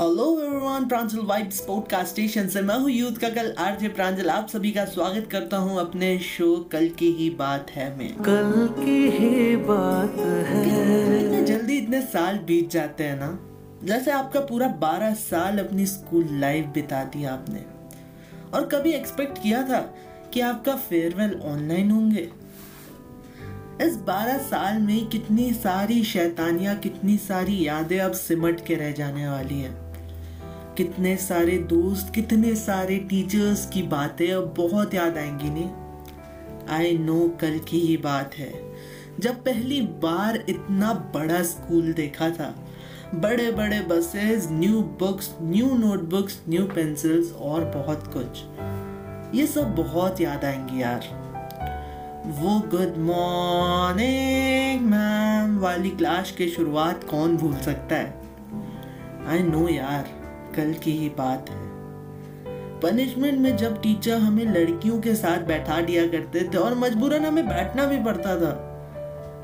Hello everyone Pranjal vibes podcast station से मैं हूँ यूथ का कल आरजे प्रांजल आप सभी का स्वागत करता हूँ अपने शो कल की ही बात है में। कल की ही बात है। इतने जल्दी इतने साल बीत जाते हैं ना? जैसे आपका पूरा बारह साल अपनी स्कूल लाइफ बिता दी आपने। और कभी एक्सपेक्ट किया था कि आपका फेयरवेल ऑनलाइन होंगे? इस बारह साल में कितनी सारी शैतानियाँ कितनी सारी यादें अब सिमट के रह जाने वाली हैं। कितने सारे दोस्त, कितने सारे टीचर्स की बातें अब बहुत याद आएँगी नहीं? आई नो कल की ही बात है। जब पहली बार इतना बड़ा स्कूल देखा था बड़े बड़े buses new books new notebooks new pencils और बहुत कुछ। ये सब बहुत याद आएँगी यार। वो गुड मॉर्निंग मैम वाली क्लास की शुरुआत कौन भूल सकता है? आई नो यार। कल की ही बात है। पनिशमेंट में जब टीचर हमें लड़कियों के साथ बैठा दिया करते थे और मजबूरन हमें बैठना भी पड़ता था,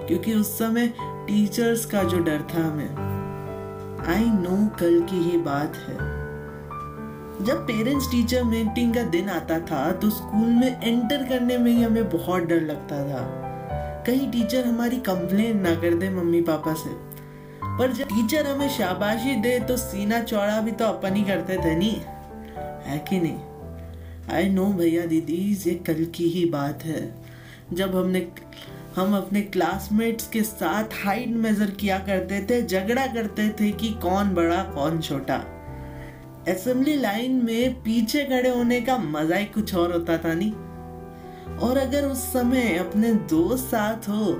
क्योंकि उस समय टीचर्स का जो डर था हमें। आई नो कल की ही बात है। जब पेरेंट्स टीचर मीटिंग का दिन आता था तो स्कूल में एंटर करने में ही हमें बहुत डर लगता था। कहीं टीचर हमारी कंप्लेन ना कर दे मम्मी पापा से। पर जब टीचर हमें शाबाशी दे तो सीना चौड़ा भी तो अपन ही करते थे नहीं है कि नहीं? आई नो भैया दीदी, ये कल की ही बात है। जब हमने, हम अपने क्लासमेट्स के साथ हाइट मेजर किया करते थे, झगड़ा करते थे कि कौन बड़ा, कौन छोटा। असेंबली लाइन में पीछे खड़े होने का मज़ा ही कुछ और होता था नहीं और अगर उस समय अपने दोस्त साथ हो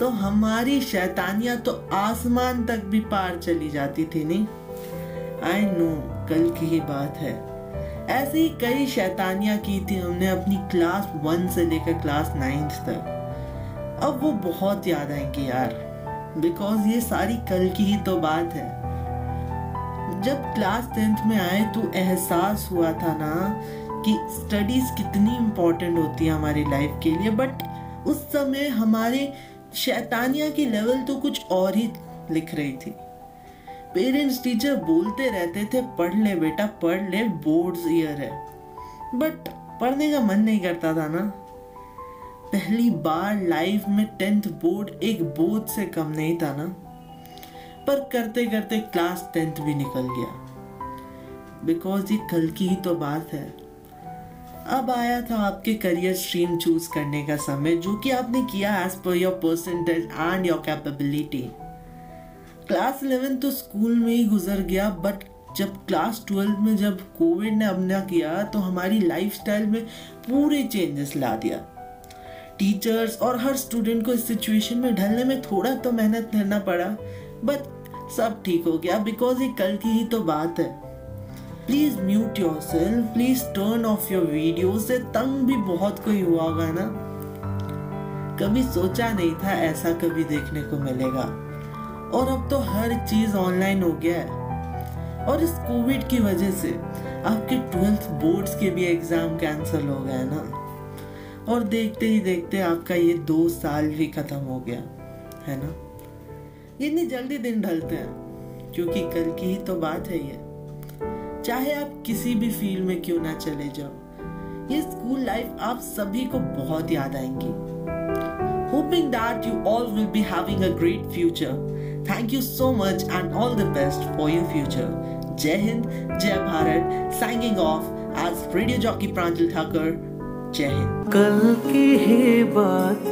तो हमारी शैतानियाँ तो आसमान तक भी पार चली जाती थी, नहीं? आई नो, कल की ही बात है। ऐसी कई शैतानियाँ की थी हमने अपनी क्लास वन से लेकर क्लास नाइन्थ तक। अब वो बहुत याद आएँगी यार बिकॉज़ ये सारी कल की ही तो बात है। जब क्लास टेंथ में आए तो एहसास हुआ था ना कि स्टडीज़ कितनी इम्पोर्टेंट होती है हमारी लाइफ के लिए बट उस समय हमारे शैतानिया की लेवल तो कुछ और ही लिख रही थी। पेरेंट्स टीचर बोलते रहते थे, पढ़ ले बेटा, पढ़ ले बोर्ड्स ईयर है। बट पढ़ने का मन नहीं करता था ना। पहली बार लाइफ में टेंथ बोर्ड एक बोझ से कम नहीं था ना। पर करते करते क्लास टेंथ भी निकल गया। बिकॉज़ ये कल की ही तो बात है। अब आया था आपके करियर स्ट्रीम चूज़ करने का समय, जो कि आपने किया as per your percentage and your capability class eleven तो स्कूल में ही गुजर गया बट जब क्लास ट्वेल्व में जब कोविड ने अपना किया तो हमारी लाइफस्टाइल में पूरे चेंजेस ला दिया। टीचर्स और हर स्टूडेंट को इस सिचुएशन में ढलने में थोड़ा तो मेहनत करना पड़ा बट सब ठीक हो गया बिकॉज़ ये कल की ही तो बात है। Please mute yourself please turn off your video से तंग भी बहुत कोई हुआ होगा ना? कभी सोचा नहीं था ऐसा कभी देखने को मिलेगा। और अब तो हर चीज़ ऑनलाइन हो गया है। और इस कोविड की वजह से आपके ट्वेल्थ बोर्ड्स के भी एग्ज़ाम कैंसिल हो गए ना? और देखते ही देखते आपका ये दो साल भी खत्म हो गया, है ना? इतनी जल्दी दिन ढलते हैं, क्योंकि कल की ही तो बात है ये। चाहे आप किसी भी फ़ील्ड में क्यों ना चले जाओ, ये स्कूल लाइफ आप सभी को बहुत याद आएँगी। Hoping that you all will be having a great future thank you so much and all the best for your future जय हिंद जय Bharat signing off as radio jockey Pranjal Thakar जय हिंद कल की ही बात